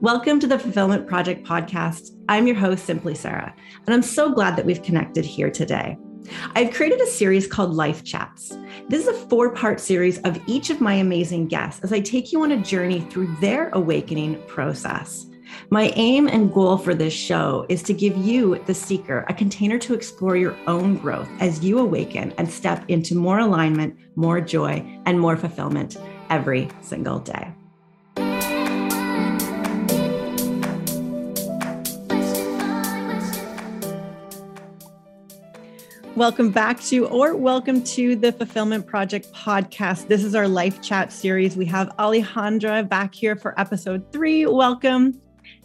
Welcome to the Fulfillment Project podcast. I'm your host, Simpli Sara, and I'm so glad that we've connected here today. I've created a series called Life Chats. This is a four part series of each of my amazing guests as I take you on a journey through their awakening process. My aim and goal for this show is to give you, the seeker, a container to explore your own growth as you awaken and step into more alignment, more joy, and more fulfillment every single day. Welcome back to, or welcome to the Fulfillment Project podcast. This is our life chat series. We have Alejandra back here for episode three. Welcome.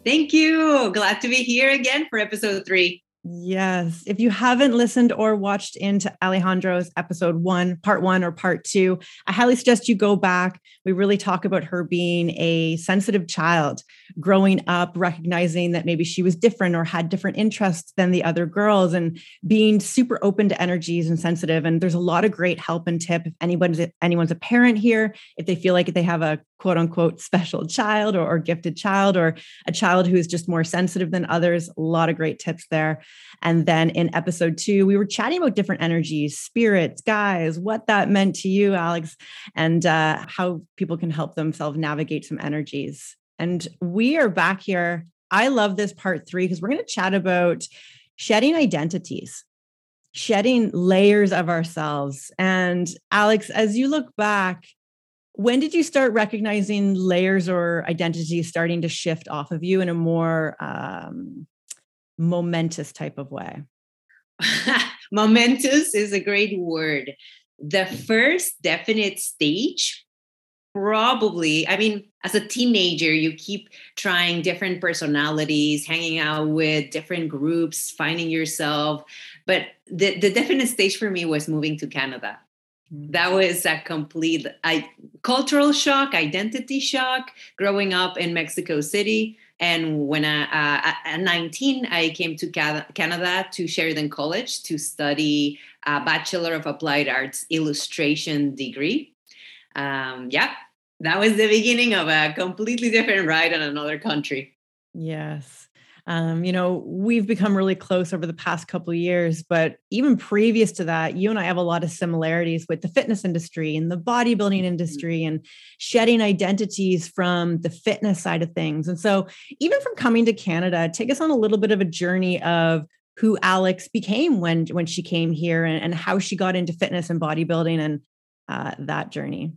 Thank you. Glad to be here again for episode three. Yes. If you haven't listened or watched into Alejandra's episode one, part one, or part two, I highly suggest you go back. We really talk about her being a sensitive child, growing up, recognizing that maybe she was different or had different interests than the other girls, and being super open to energies and sensitive. And there's a lot of great help and tip if anyone's anyone's a parent here, if they feel like they have a quote unquote special child or, or gifted child or a child who is just more sensitive than others, a lot of great tips there. And then in episode two, we were chatting about different energies, spirits, guys, what that meant to you, Alex, and uh, how people can help themselves navigate some energies. And we are back here. I love this part three because we're going to chat about shedding identities, shedding layers of ourselves. And Alex, as you look back, when did you start recognizing layers or identities starting to shift off of you in a more um, momentous type of way? momentous is a great word. The first definite stage, probably, I mean, as a teenager, you keep trying different personalities, hanging out with different groups, finding yourself. But the, the definite stage for me was moving to Canada. Mm. That was a complete I, cultural shock, identity shock, growing up in Mexico City and when I, uh, at 19, I came to Canada to Sheridan College to study a Bachelor of Applied Arts illustration degree. Um, yeah, that was the beginning of a completely different ride in another country. Yes. Um, you know, we've become really close over the past couple years, but even previous to that, you and I have a lot of similarities with the fitness industry and the bodybuilding mm-hmm. industry and shedding identities from the fitness side of things. And so, even from coming to Canada, take us on a little bit of a journey of who Alex became when when she came here and, and how she got into fitness and bodybuilding and uh, that journey.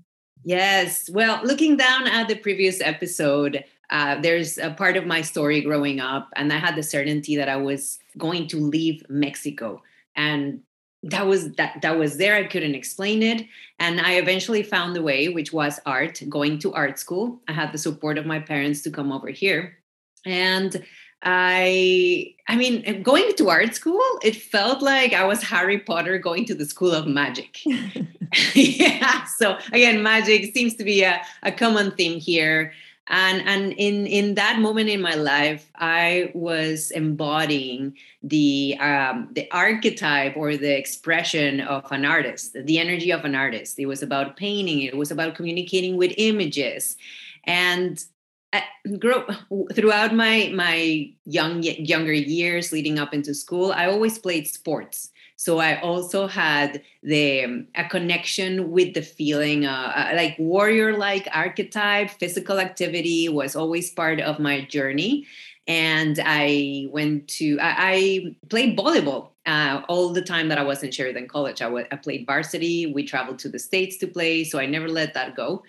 Yes. Well, looking down at the previous episode, uh, there's a part of my story growing up, and I had the certainty that I was going to leave Mexico, and that was that that was there. I couldn't explain it, and I eventually found the way, which was art, going to art school. I had the support of my parents to come over here, and I I mean, going to art school, it felt like I was Harry Potter going to the school of magic. yeah. So again, magic seems to be a, a common theme here. And and in in that moment in my life i was embodying the um, the archetype or the expression of an artist the energy of an artist. It was about painting it was about communicating with images. And uh, grow throughout my my young younger years leading up into school i always played sports so I also had the um, a connection with the feeling, uh, uh, like warrior-like archetype. Physical activity was always part of my journey, and I went to I, I played volleyball uh, all the time that I was in Sheridan College. I, w- I played varsity. We traveled to the states to play, so I never let that go.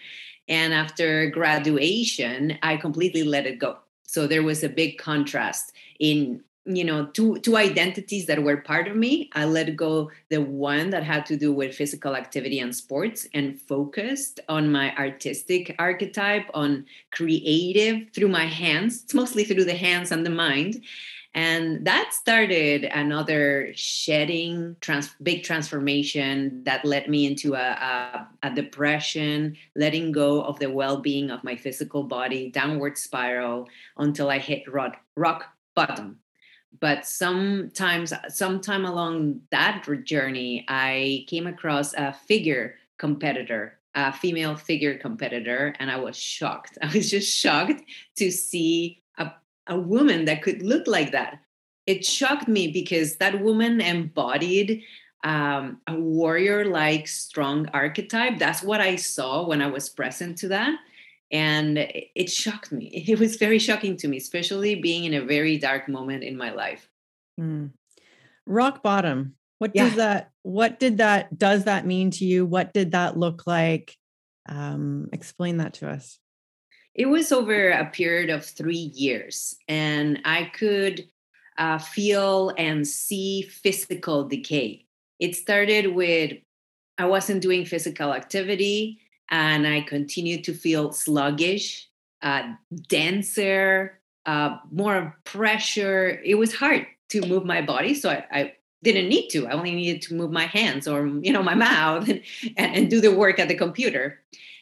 And after graduation, I completely let it go. So there was a big contrast in you know two two identities that were part of me. I let go the one that had to do with physical activity and sports and focused on my artistic archetype on creative through my hands it's mostly through the hands and the mind. And that started another shedding trans- big transformation that led me into a, a, a depression letting go of the well-being of my physical body downward spiral until i hit rock, rock bottom but sometimes sometime along that journey i came across a figure competitor a female figure competitor, and I was shocked. I was just shocked to see a, a woman that could look like that. It shocked me because that woman embodied um, a warrior like strong archetype. That's what I saw when I was present to that. And it shocked me. It was very shocking to me, especially being in a very dark moment in my life. Mm. Rock bottom. What yeah. does that, what did that, does that mean to you? What did that look like? Um, explain that to us. It was over a period of three years, and I could uh, feel and see physical decay it started with I wasn't doing physical activity and I continued to feel sluggish, uh, denser, uh, more pressure. It was hard to move my body. So I, I, didn't need to. I only needed to move my hands or, you know, my mouth and, and, do the work at the computer.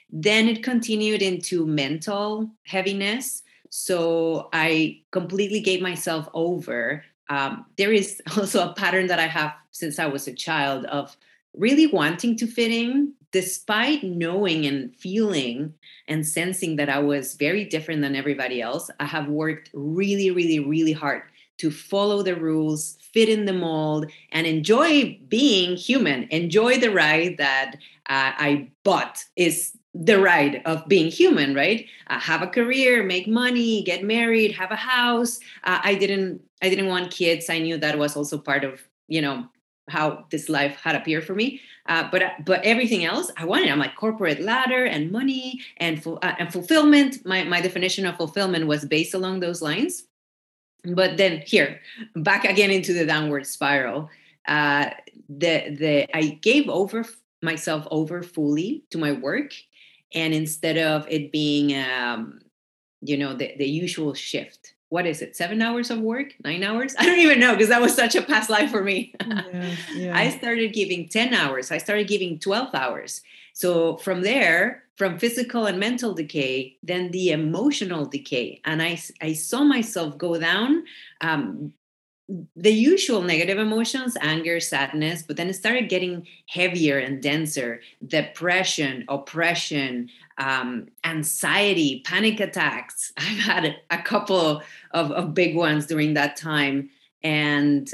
Then it continued into mental heaviness. So I completely gave myself over um, there is also a pattern that I have since I was a child of really wanting to fit in, despite knowing and feeling and sensing that I was very different than everybody else. I have worked really, really, really hard to follow the rules, fit in the mold, and enjoy being human, enjoy the ride that uh, I bought is the ride of being human, right? Uh, have a career, make money, get married, have a house. Uh, I didn't I didn't want kids. I knew that was also part of, you know, how this life had appeared for me. Uh, but but everything else I wanted. I'm like corporate ladder and money and uh, and fulfillment. My my definition of fulfillment was based along those lines. But then here, back again into the downward spiral. Uh, the the I gave over myself over fully to my work, and instead of it being um, you know the the usual shift what is it seven hours of work? Nine hours? I don't even know because that was such a past life for me. Yeah, yeah. i started giving 10 hours i started giving 12 hours. So from there from physical and mental decay then the emotional decay and i i saw myself go down um, the usual negative emotions anger sadness but then it started getting heavier and denser. Depression oppression um, anxiety panic attacks. I've had a couple of, of big ones during that time. And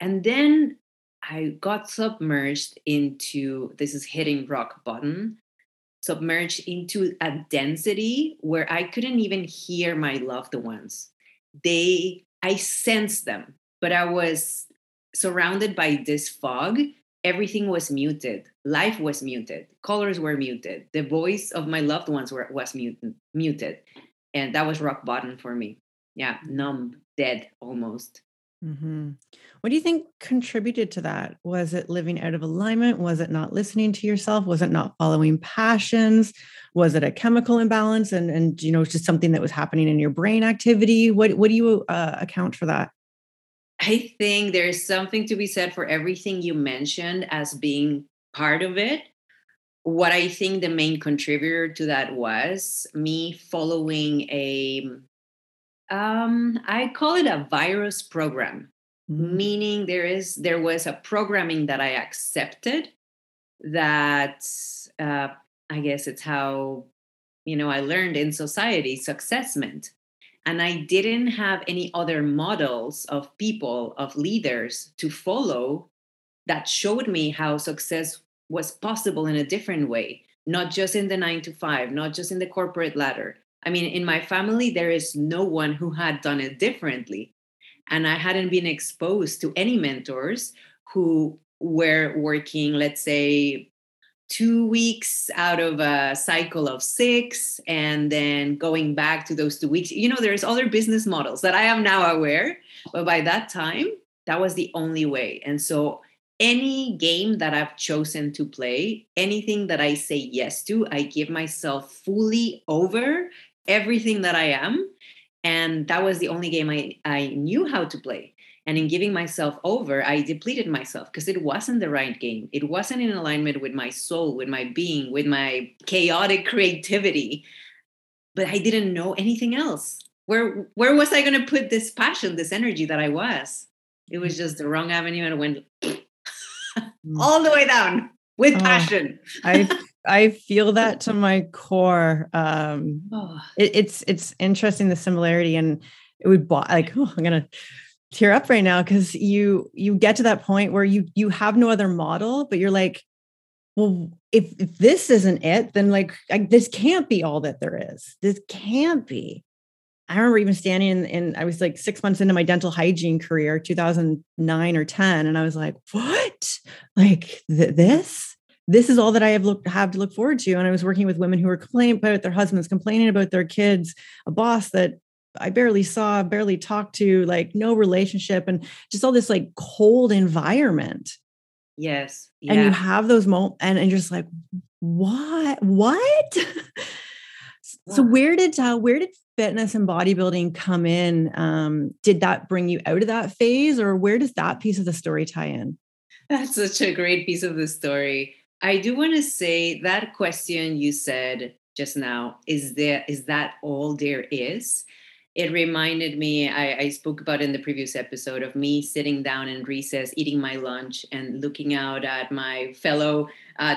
and then i got submerged into this is hitting rock bottom submerged into a density where i couldn't even hear my loved ones. They i sensed them but I was surrounded by this fog. Everything was muted. Life was muted. Colors were muted. The voice of my loved ones were, was muted, muted. And that was rock bottom for me. Yeah, numb, dead almost. Mm-hmm. What do you think contributed to that? Was it living out of alignment? Was it not listening to yourself? Was it not following passions? Was it a chemical imbalance and and you know just something that was happening in your brain activity? What what do you uh, account for that? I think there's something to be said for everything you mentioned as being part of it. What I think the main contributor to that was me following a, um, I call it a virus program, mm-hmm. meaning there is there was a programming that I accepted that uh, I guess it's how you know I learned in society success meant and I didn't have any other models of people, of leaders to follow that showed me how success was possible in a different way, not just in the nine to five, not just in the corporate ladder. I mean, in my family, there is no one who had done it differently. And I hadn't been exposed to any mentors who were working, let's say, two weeks out of a cycle of six and then going back to those two weeks. You know there's other business models that i am now aware but by that time that was the only way. And so any game that i've chosen to play anything that i say yes to i give myself fully over everything that i am. And that was the only game i, I knew how to play and in giving myself over, I depleted myself because it wasn't the right game. It wasn't in alignment with my soul, with my being, with my chaotic creativity. But I didn't know anything else. Where where was I going to put this passion, this energy that I was? It was just the wrong avenue and it went mm. all the way down with oh, passion. I I feel that to my core. Um, oh. it, it's it's interesting the similarity, and it would like oh, I'm gonna tear up right now because you you get to that point where you you have no other model, but you're like, well, if, if this isn't it, then like I, this can't be all that there is. This can't be. I remember even standing in, in, I was like six months into my dental hygiene career, 2009 or 10. And I was like, what? Like th- this? This is all that I have look have to look forward to. And I was working with women who were complaining about their husbands, complaining about their kids, a boss that I barely saw, barely talked to, like no relationship, and just all this like cold environment. Yes. Yeah. And you have those moments, and, and you're just like, what? What? so where did uh, where did fitness and bodybuilding come in? Um, did that bring you out of that phase, or where does that piece of the story tie in? That's such a great piece of the story. I do want to say that question you said just now is there is that all there is? It reminded me I, I, spoke about in the previous episode of me sitting down in recess eating my lunch and looking out at my fellow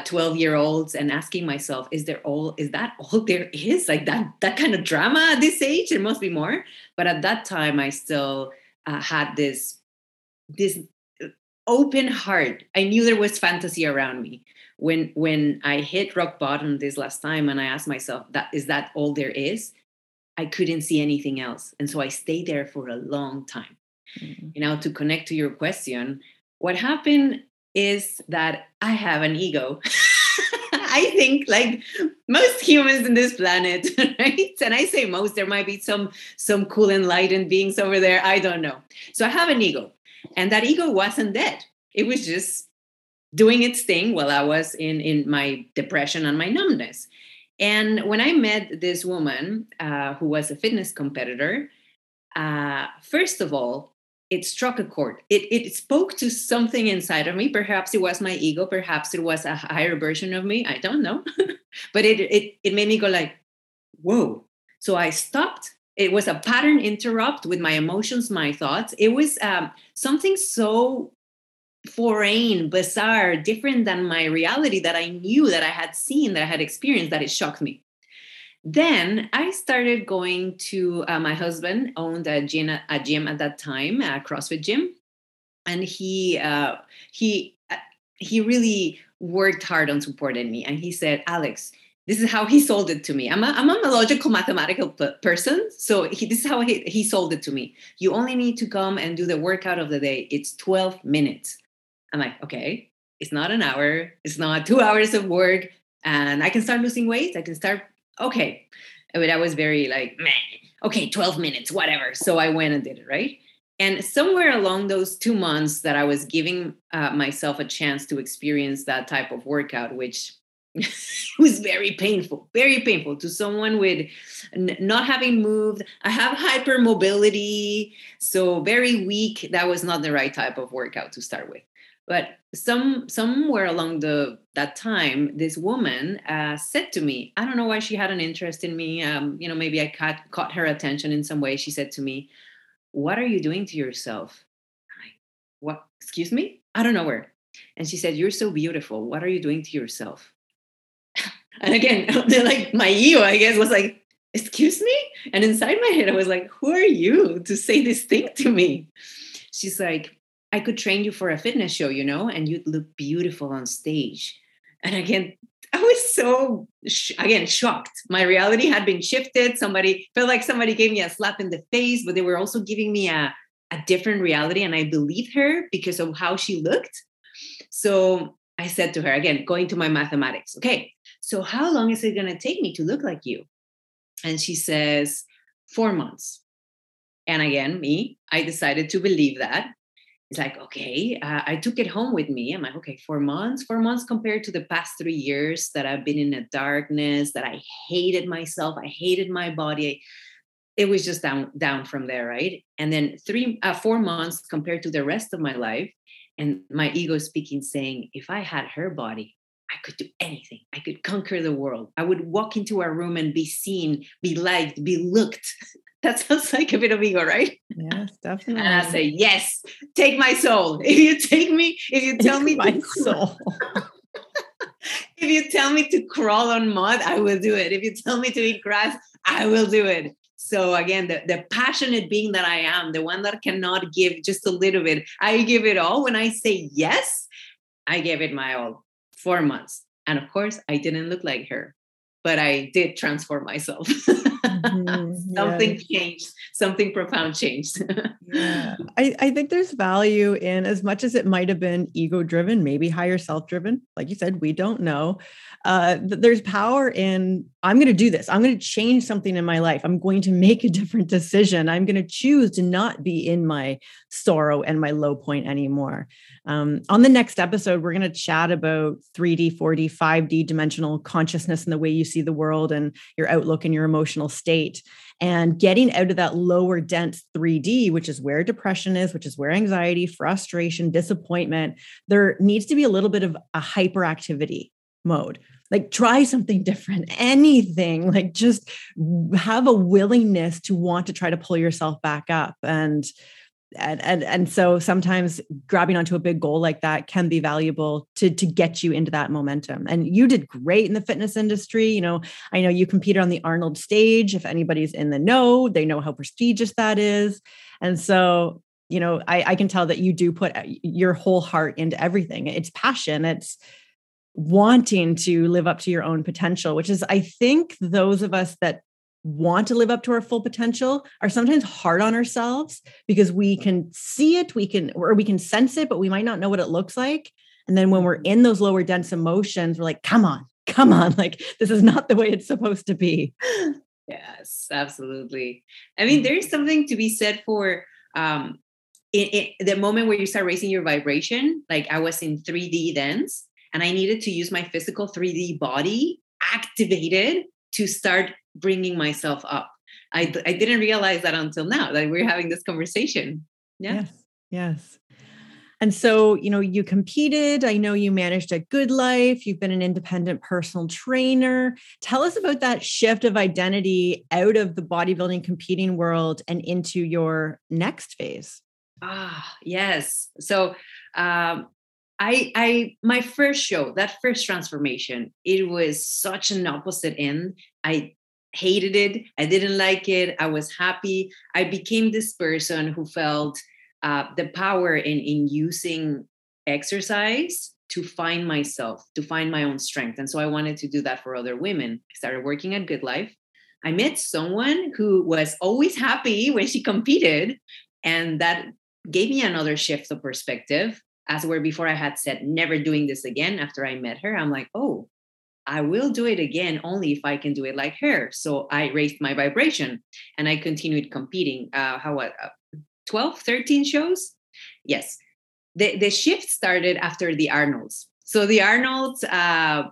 12 uh, year olds and asking myself is there all is that all there is? Like that that kind of drama at this age there must be more. But at that time i still uh, had this this uh, open heart. I knew there was fantasy around me. When when i hit rock bottom this last time and i asked myself that is that all there is I couldn't see anything else. And so I stayed there for a long time. Mm-hmm. You know, to connect to your question, what happened is that I have an ego. I think like most humans in this planet, right? And I say most, there might be some some cool enlightened beings over there. I don't know. So I have an ego. And that ego wasn't dead. It was just doing its thing while I was in in my depression and my numbness. And when I met this woman uh, who was a fitness competitor, uh, first of all, it struck a chord. It, it spoke to something inside of me. Perhaps it was my ego. Perhaps it was a higher version of me. I don't know. but it, it, it made me go like, whoa. So I stopped. It was a pattern interrupt with my emotions, my thoughts. It was um, something so foreign, bizarre, different than my reality that I knew that I had seen, that I had experienced, that it shocked me. Then I started going to uh, my husband owned a gym, a gym at that time, a CrossFit gym, and he uh, he uh, he really worked hard on supporting me. And he said, Alex, this is how he sold it to me. I'm a, I'm a logical mathematical p- person. So he, this is how he, he sold it to me. You only need to come and do the workout of the day. It's 12 minutes. I'm like, okay, it's not an hour, it's not two hours of work, and I can start losing weight. I can start, okay. But I was very like, man, okay, 12 minutes, whatever. So I went and did it, right? And somewhere along those two months that I was giving uh, myself a chance to experience that type of workout, which was very painful, very painful to someone with n- not having moved. I have hypermobility, so very weak. That was not the right type of workout to start with. But some somewhere along the that time, this woman uh, said to me, I don't know why she had an interest in me. Um, you know, maybe I caught caught her attention in some way. She said to me, "What are you doing to yourself?" What? Excuse me? I don't know where. And she said, "You're so beautiful. What are you doing to yourself?" and again, like my ego, I guess, was like, "Excuse me." And inside my head, I was like, "Who are you to say this thing to me?" She's like, I could train you for a fitness show, you know, and you'd look beautiful on stage. And again, I was so again shocked. My reality had been shifted. Somebody felt like somebody gave me a slap in the face, but they were also giving me a, a different reality. And I believed her because of how she looked. So I said to her, again, going to my mathematics, okay, so how long is it going to take me to look like you? And she says, four months. And again, me, I decided to believe that it's like okay uh, i took it home with me i'm like okay four months four months compared to the past three years that i've been in a darkness that i hated myself i hated my body it was just down down from there right and then three uh, four months compared to the rest of my life and my ego speaking saying if i had her body I could do anything. I could conquer the world. I would walk into a room and be seen, be liked, be looked. that sounds like a bit of ego, right? Yes, definitely. And I say, yes, take my soul. If you take me, if you tell me my soul. if if you tell me to crawl on mud, I will do it. If you tell me to eat grass, I will do it. So again, the, the passionate being that I am, the one that cannot give just a little bit, I give it all. When I say yes, I gave it my all. Four months. And of course, I didn't look like her, but I did transform myself. Mm-hmm, something yeah. changed, something profound changed. yeah. I, I think there's value in as much as it might have been ego driven, maybe higher self driven. Like you said, we don't know. Uh, there's power in I'm going to do this. I'm going to change something in my life. I'm going to make a different decision. I'm going to choose to not be in my sorrow and my low point anymore. Um, on the next episode, we're going to chat about 3D, 4D, 5D dimensional consciousness and the way you see the world and your outlook and your emotional state. And getting out of that lower dense 3D, which is where depression is, which is where anxiety, frustration, disappointment, there needs to be a little bit of a hyperactivity mode like try something different anything like just have a willingness to want to try to pull yourself back up. And and, and and so sometimes grabbing onto a big goal like that can be valuable to to get you into that momentum. And you did great in the fitness industry. You know i know you competed on the arnold stage. If anybody's in the know they know how prestigious that is. And so you know i, I can tell that you do put uh, your whole heart into everything. It's passion. It's wanting to live up to your own potential which is i think those of us that want to live up to our full potential are sometimes hard on ourselves because we can see it, we can, or we can sense it, but we might not know what it looks like. And then when we're mm-hmm. in those lower dense emotions, we're like, come on, come on. Like, this is not the way it's supposed to be. Yes, absolutely. I mean, there's something to be said for um, in, in the moment where you start raising your vibration. Like, I was in 3D dance and I needed to use my physical 3D body activated to start bringing myself up. I, I didn't realize that until now that we're having this conversation. Yeah. Yes. Yes. And so, you know, you competed. I know you managed a good life. You've been an independent personal trainer. Tell us about that shift of identity out of the bodybuilding competing world and into your next phase. Ah, yes. So, um, I, I, my first show, that first transformation, it was such an opposite end. I hated it. I didn't like it. I was happy. I became this person who felt uh, the power in, in using exercise to find myself, to find my own strength. And so I wanted to do that for other women. I started working at Good Life. I met someone who was always happy when she competed. And that gave me another shift of perspective. As where before I had said, never doing this again after I met her, I'm like, oh, I will do it again only if I can do it like her. So I raised my vibration and I continued competing. Uh, how uh, 12, 13 shows? Yes. The, the shift started after the Arnolds. So the Arnolds, uh,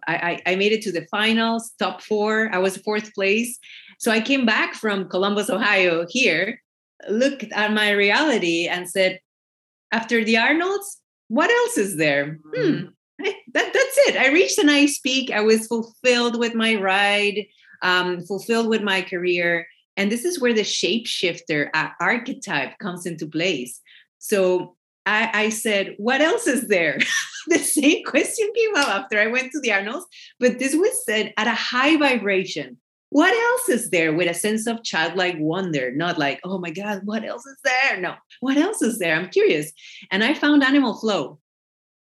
I, I made it to the finals, top four. I was fourth place. So I came back from Columbus, Ohio here, looked at my reality and said, after the Arnolds, what else is there? Hmm, that, that's it. I reached an ice peak. I was fulfilled with my ride, um, fulfilled with my career. And this is where the shapeshifter uh, archetype comes into place. So I, I said, What else is there? the same question came up after I went to the Arnolds, but this was said at a high vibration. What else is there with a sense of childlike wonder? Not like, oh my God, what else is there? No, what else is there? I'm curious. And I found animal flow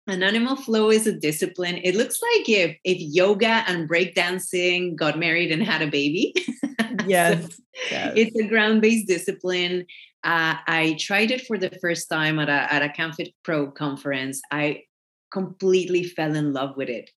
an animal flow is a discipline. It looks like if if yoga and breakdancing got married and had a baby. Yes. so yes. It's a ground-based discipline. Uh, I tried it for the first time at a at a CanFit Pro conference. I completely fell in love with it.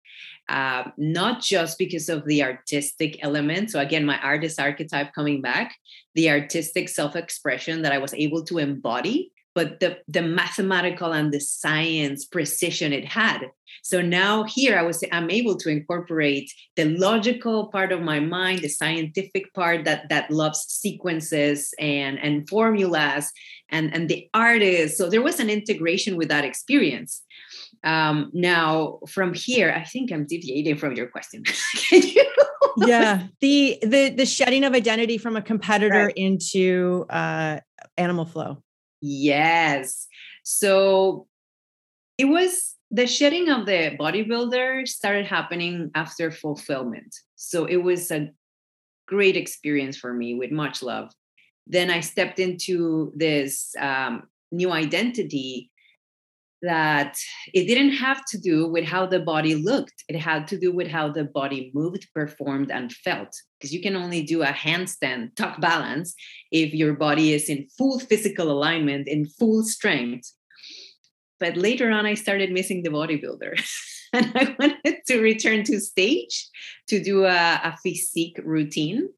Uh, not just because of the artistic element. So again, my artist archetype coming back, the artistic self-expression that I was able to embody but the the mathematical and the science precision it had. So now here i was i'm able to incorporate the logical part of my mind the scientific part that that loves sequences and and formulas and and the artist. So there was an integration with that experience um now from here i think i'm deviating from your question you yeah the the the shedding of identity from a competitor right. into uh animal flow Yes. So it was the shedding of the bodybuilder started happening after fulfillment. So it was a great experience for me with much love. Then I stepped into this um, new identity that it didn't have to do with how the body looked. It had to do with how the body moved, performed, and felt. Because you can only do a handstand tuck balance if your body is in full physical alignment, in full strength. But later on, I started missing the bodybuilder. and I wanted to return to stage to do a, a physique routine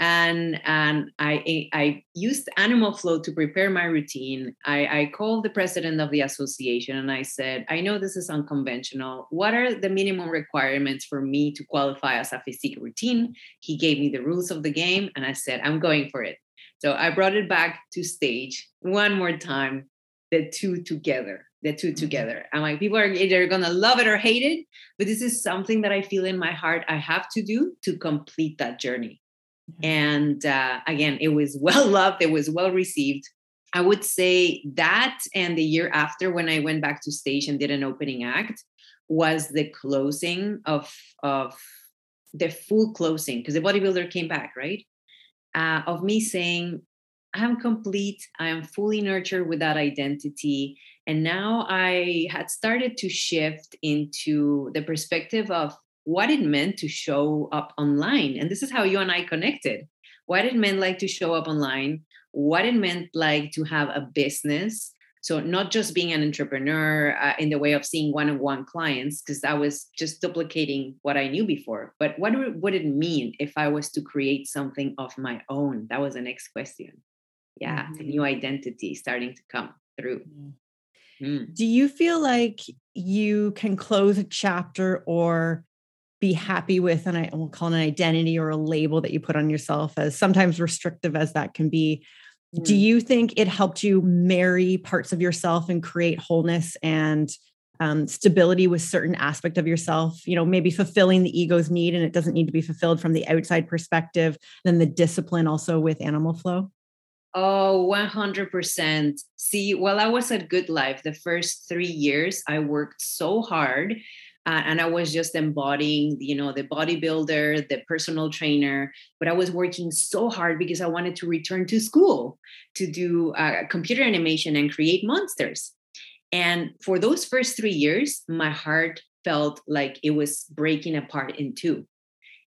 and and I I used Animal Flow to prepare my routine. I, I called the president of the association and I said, I know this is unconventional. What are the minimum requirements for me to qualify as a physique routine? He gave me the rules of the game, and I said, I'm going for it. So I brought it back to stage one more time, the two together the two mm-hmm. together. And like people are either gonna love it or hate it, but this is something that I feel in my heart I have to do to complete that journey. And uh, again, it was well loved, it was well received. I would say that and the year after, when I went back to stage and did an opening act, was the closing of of the full closing because the bodybuilder came back, right? Uh, of me saying, I am complete. I am fully nurtured with that identity. And now I had started to shift into the perspective of what it meant to show up online. And this is how you and I connected. What it meant like to show up online, what it meant like to have a business. So not just being an entrepreneur uh, in the way of seeing one-on-one clients, because I was just duplicating what I knew before. But what would it mean if I was to create something of my own? That was the next question. Yeah, mm-hmm. a new identity starting to come through. Mm. Do you feel like you can close a chapter or be happy with and I will call it an identity or a label that you put on yourself as sometimes restrictive as that can be. Mm. Do you think it helped you marry parts of yourself and create wholeness and um, stability with certain aspect of yourself? You know, maybe fulfilling the ego's need and it doesn't need to be fulfilled from the outside perspective. Then the discipline also with animal flow. Oh, 100%. See, while I was at Good Life, the first three years, I worked so hard uh, and I was just embodying, you know, the bodybuilder, the personal trainer. But I was working so hard because I wanted to return to school to do uh, computer animation and create monsters. And for those first three years, my heart felt like it was breaking apart in two.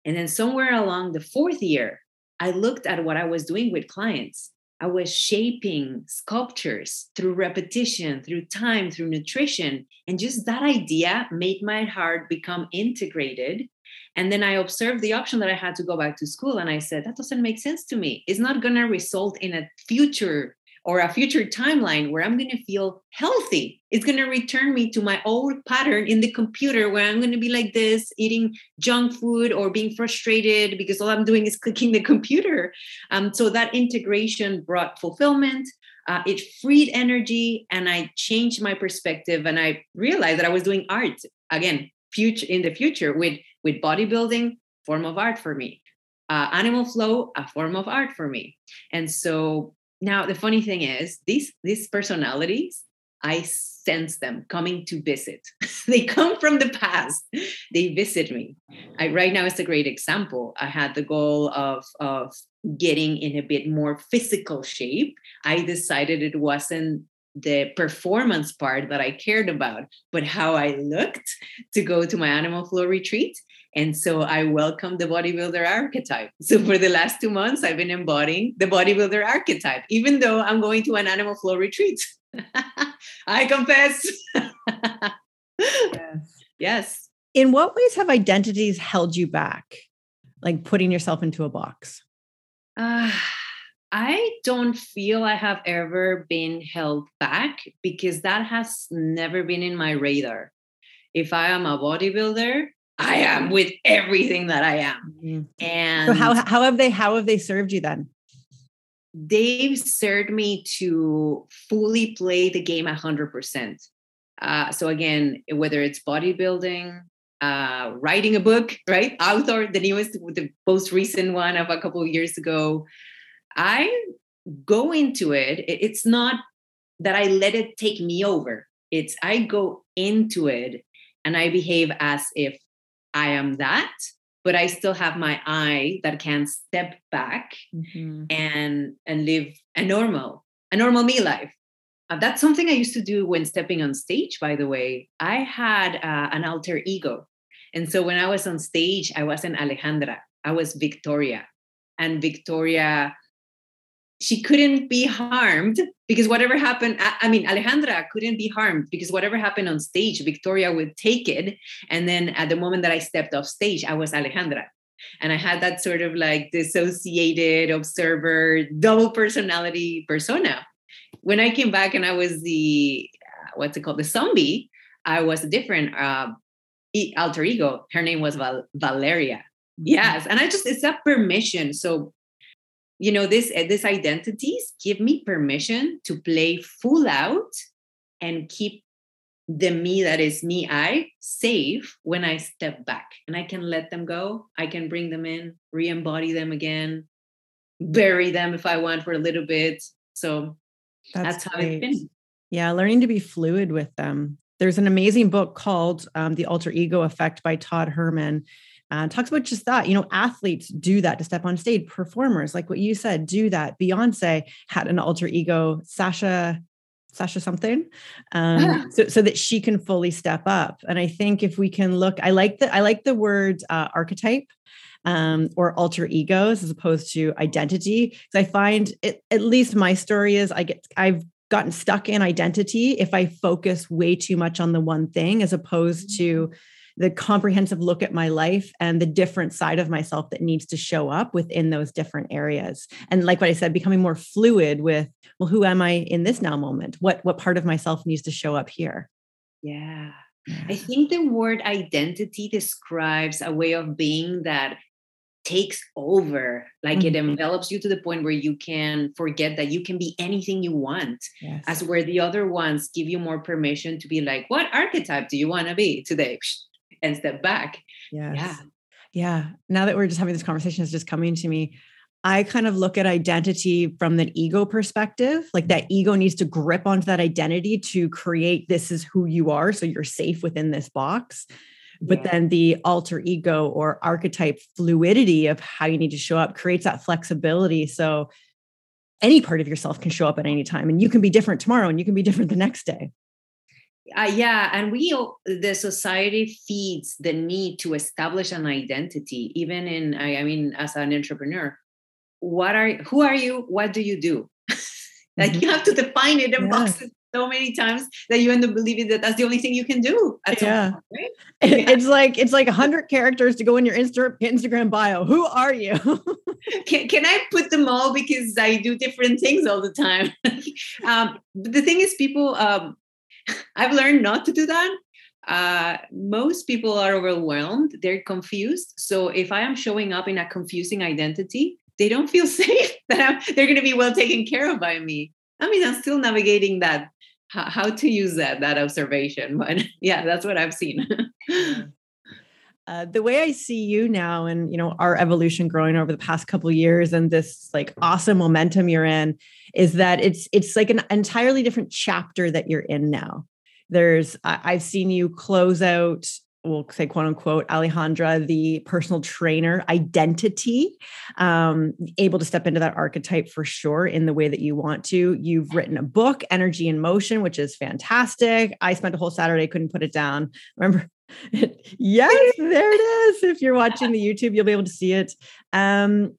And then somewhere along the fourth year, I looked at what I was doing with clients I was shaping sculptures through repetition, through time, through nutrition. And just that idea made my heart become integrated. And then I observed the option that I had to go back to school. And I said, that doesn't make sense to me. It's not going to result in a future or a future timeline where I'm going to feel healthy. It's going to return me to my old pattern in the computer where I'm going to be like this, eating junk food or being frustrated because all I'm doing is clicking the computer. Um, so that integration brought fulfillment. Uh, it freed energy, and I changed my perspective. And I realized that I was doing art again, future in the future with with bodybuilding, form of art for me. Uh, animal flow, a form of art for me. And so now the funny thing is these these personalities i sense them coming to visit. They come from the past. They visit me. I, right now it's a great example. I had the goal of of getting in a bit more physical shape. I decided it wasn't the performance part that i cared about but how i looked to go to my animal flow retreat and so I welcome the bodybuilder archetype. So for the last two months, I've been embodying the bodybuilder archetype, even though I'm going to an animal flow retreat. I confess. yes. yes. In what ways have identities held you back? Like putting yourself into a box? Uh, I don't feel I have ever been held back because that has never been in my radar. If I am a bodybuilder, I am with everything that I am. Mm-hmm. And so how how have they how have they served you then? They've served me to fully play the game a hundred percent. Uh, so again, whether it's bodybuilding, uh, writing a book, right? Author, the newest, the most recent one of a couple of years ago. I go into it. It's not that I let it take me over It's I go into it and I behave as if I am that, but I still have my eye that can step back mm-hmm. and and live a normal, a normal me life. Uh, that's something I used to do when stepping on stage. By the way, I had uh, an alter ego, and so when I was on stage, I wasn't Alejandra. I was Victoria, and Victoria she couldn't be harmed because whatever happened I, mean alejandra couldn't be harmed because whatever happened on stage victoria would take it. And then at the moment that i stepped off stage i was alejandra. And i had that sort of like dissociated observer double personality persona. When i came back and i was the uh, what's it called? The zombie i was a different uh, alter ego. Her name was Val- valeria. Mm-hmm. yes. And i just it's that permission. So you know this uh, these identities give me permission to play full out and keep the me that is me i safe when i step back. And i can let them go. I can bring them in re-embody them again bury them if i want for a little bit. So that's, that's how it's been. Yeah learning to be fluid with them. There's an amazing book called um, the alter ego effect by todd herman uh, talks about just that. You know, athletes do that to step on stage. Performers, like what you said, do that. Beyonce had an alter ego, Sasha, Sasha something, um, so so that she can fully step up. And I think if we can look, I like the I like the word uh, archetype. Um, or alter egos as opposed to identity. Because I find it, at least my story is I get I've gotten stuck in identity if I focus way too much on the one thing as opposed to mm-hmm the comprehensive look at my life and the different side of myself that needs to show up within those different areas. And like what i said becoming more fluid with well who am i in this now moment? What what part of myself needs to show up here? Yeah. I think the word identity describes a way of being that takes over. Like mm-hmm. it envelops you to the point where you can forget that you can be anything you want yes. as where the other ones give you more permission to be like what archetype do you want to be today and step back. Yes. Yeah. Yeah. Now that we're just having this conversation, it's just coming to me. I kind of look at identity from the ego perspective. Like that ego needs to grip onto that identity to create this is who you are. So you're safe within this box. But yeah. then the alter ego or archetype fluidity of how you need to show up creates that flexibility. So any part of yourself can show up at any time and you can be different tomorrow and you can be different the next day uh, yeah and we the society feeds the need to establish an identity even in I, I, mean as an entrepreneur what are who are you what do you do like mm-hmm. you have to define it in yeah. boxes so many times that you end up believing that that's the only thing you can do yeah. Point, right? it's like it's like 100 characters to go in your Insta- instagram bio who are you can, can i put them all because i do different things all the time um, the thing is people um, I've learned not to do that. Uh, most people are overwhelmed, they're confused. So if I am showing up in a confusing identity, they don't feel safe that I'm, they're going to be well taken care of by me. I mean, I'm still navigating that, how, to use that, that observation. But yeah, that's what I've seen. Uh, the way I see you now and you know our evolution growing over the past couple years and this like awesome momentum you're in is that it's it's like an entirely different chapter that you're in now. There's I've seen you close out we'll say quote unquote alejandra the personal trainer identity um, able to step into that archetype for sure in the way that you want to. You've written a book energy in motion which is fantastic. I spent a whole saturday couldn't put it down. Remember yes, there it is. If you're watching the YouTube, you'll be able to see it. Um,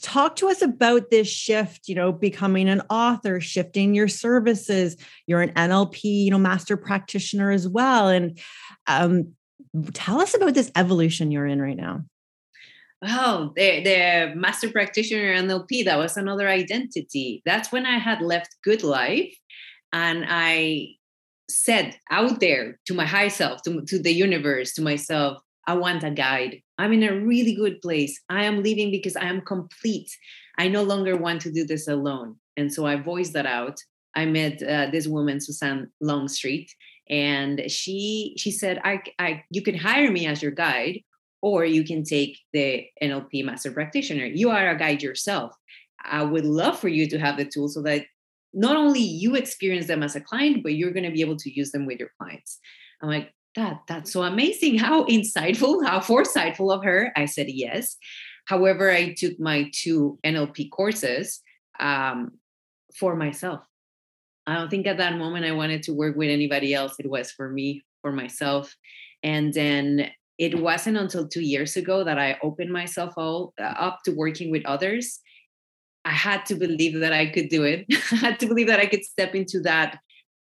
talk to us about this shift you know becoming an author shifting your services you're an nlp you know master practitioner as well and um, tell us about this evolution you're in right now oh the, the master practitioner nlp that was another identity that's when i had left good life and i said out there to my high self, to, to the universe, to myself, I want a guide. I'm in a really good place. I am leaving because I am complete. I no longer want to do this alone. And so I voiced that out. I met uh, this woman, Suzanne Longstreet, and she she said, I, I you can hire me as your guide, or you can take the NLP master practitioner. You are a guide yourself. I would love for you to have the tool so that not only you experience them as a client, but you're going to be able to use them with your clients. I'm like, that that's so amazing. How insightful, how foresightful of her. I said yes. However, I took my two NLP courses um, for myself. I don't think at that moment I wanted to work with anybody else. It was for me, for myself. And then it wasn't until two years ago that I opened myself all, uh, up to working with others. I had to believe that I could do it. I had to believe that I could step into that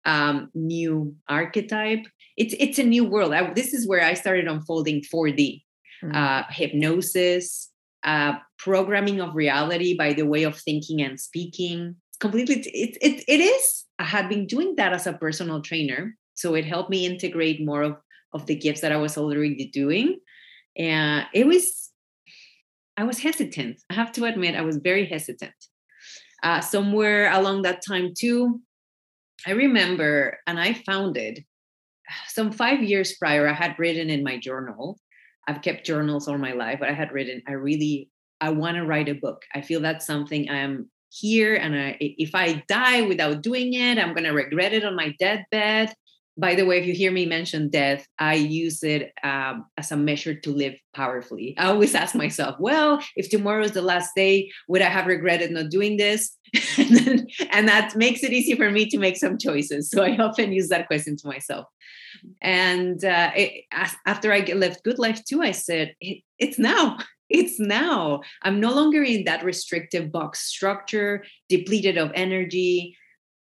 um, new archetype. It's it's a new world. I, this is where I started unfolding 4D, mm-hmm. uh, hypnosis, uh, programming of reality by the way of thinking and speaking. It's completely. It it it is. I had been doing that as a personal trainer, so it helped me integrate more of of the gifts that I was already doing. And it was, I was hesitant. I have to admit, I was very hesitant. Uh, somewhere along that time, too, I remember, and I found it some five years prior, I had written in my journal. I've kept journals all my life, but I had written, I really, I want to write a book. I feel that's something I'm here, and I, if I die without doing it, I'm going to regret it on my deathbed by the way, if you hear me mention death, I use it um, as a measure to live powerfully. I always ask myself, well, if tomorrow is the last day, would I have regretted not doing this? and, then, and that makes it easy for me to make some choices. So I often use that question to myself. And uh, it, after I left GoodLife too, I said, it, it's now. It's now. I'm no longer in that restrictive box structure, depleted of energy.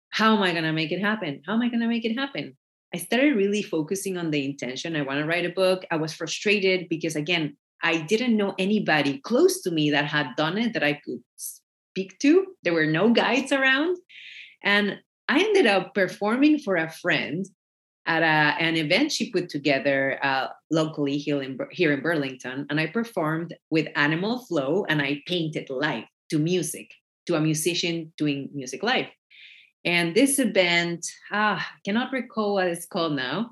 How am I going to make it happen? How am I going to make it happen? I started really focusing on the intention. I want to write a book. I was frustrated because, again, I didn't know anybody close to me that had done it that I could speak to. There were no guides around. And I ended up performing for a friend at a, an event she put together uh, locally here in, here in Burlington. And I performed with Animal Flow and I painted live to music, to a musician doing music live. And this event, ah, I cannot recall what it's called now,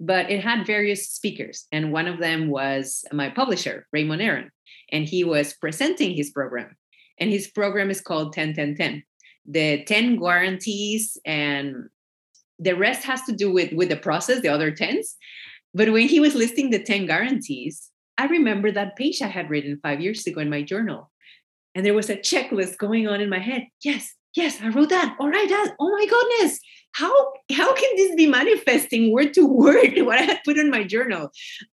but it had various speakers. And one of them was my publisher, Raymond Aaron. And he was presenting his program. And his program is called 10 10 10. The 10 guarantees and the rest has to do with, with the process, the other 10s. But when he was listing the 10 guarantees, I remember that page I had written five years ago in my journal. And there was a checklist going on in my head. Yes, yes, I wrote that. All right, that. Oh my goodness. How how can this be manifesting word to word what I had put in my journal?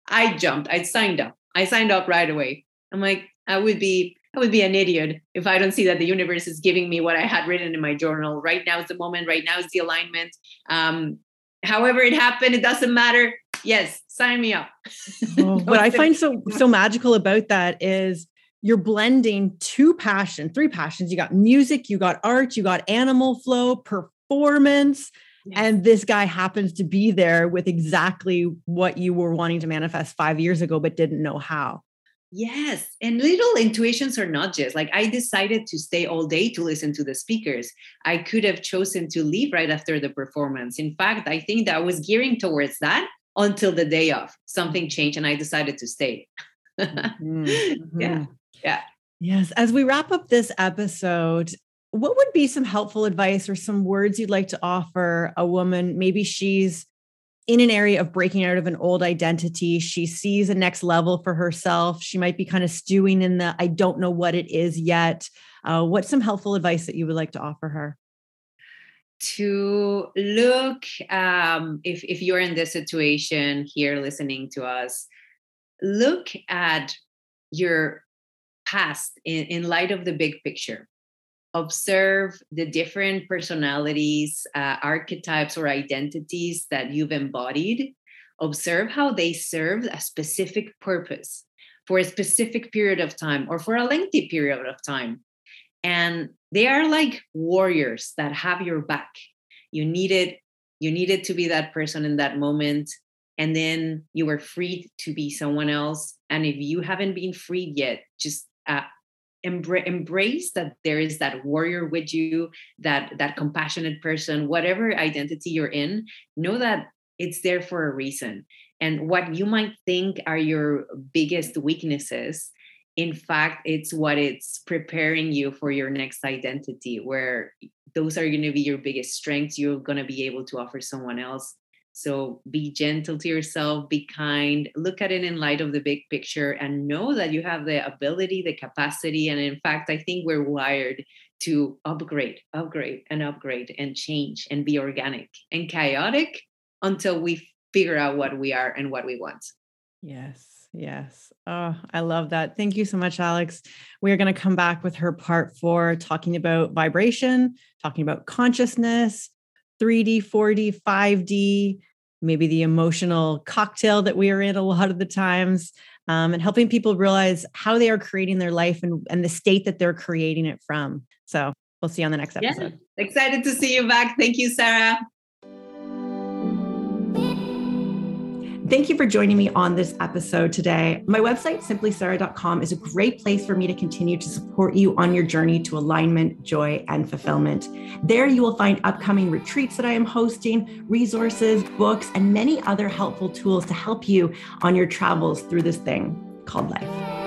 I jumped. I signed up. I signed up right away. I'm like, I would be I would be an idiot if I don't see that the universe is giving me what I had written in my journal. Right now is the moment. Right now is the alignment. Um, however it happened, it doesn't matter. Yes, sign me up. Oh, what I find so so magical about that is you're blending two passions, three passions. You got music, you got art, you got animal flow, performance. Yes. And this guy happens to be there with exactly what you were wanting to manifest five years ago, but didn't know how. Yes. And little intuitions or nudges. Like I decided to stay all day to listen to the speakers. I could have chosen to leave right after the performance. In fact, I think that I was gearing towards that until the day of. Something changed and I decided to stay. mm-hmm. Yeah. Yeah. Yes. As we wrap up this episode, what would be some helpful advice or some words you'd like to offer a woman? Maybe she's in an area of breaking out of an old identity. She sees a next level for herself. She might be kind of stewing in the I don't know what it is yet. Uh, what's some helpful advice that you would like to offer her? To look, um, if, if you're in this situation here listening to us, look at your past in, in light of the big picture. Observe the different personalities, uh, archetypes, or identities that you've embodied. Observe how they serve a specific purpose for a specific period of time or for a lengthy period of time. And they are like warriors that have your back. You needed you needed to be that person in that moment and then you were freed to be someone else and if you haven't been freed yet just uh, embra- embrace that there is that warrior with you that that compassionate person whatever identity you're in know that it's there for a reason. And what you might think are your biggest weaknesses in fact it's what it's preparing you for your next identity where those are going to be your biggest strengths you're going to be able to offer someone else so be gentle to yourself, be kind, look at it in light of the big picture, and know that you have the ability, the capacity. And in fact, I think we're wired to upgrade, upgrade, and upgrade, and change and be organic and chaotic until we figure out what we are and what we want. Yes, yes. Oh, I love that. Thank you so much, Alex. We are going to come back with her part four, talking about vibration, talking about consciousness, 3D, 4D, 5D, maybe the emotional cocktail that we are in a lot of the times, um, and helping people realize how they are creating their life and, and the state that they're creating it from. So we'll see you on the next episode. Yeah. Excited to see you back. Thank you, Sara. Thank you for joining me on this episode today. My website, simplisara.com, is a great place for me to continue to support you on your journey to alignment, joy, and fulfillment. There you will find upcoming retreats that I am hosting, resources, books, and many other helpful tools to help you on your travels through this thing called life.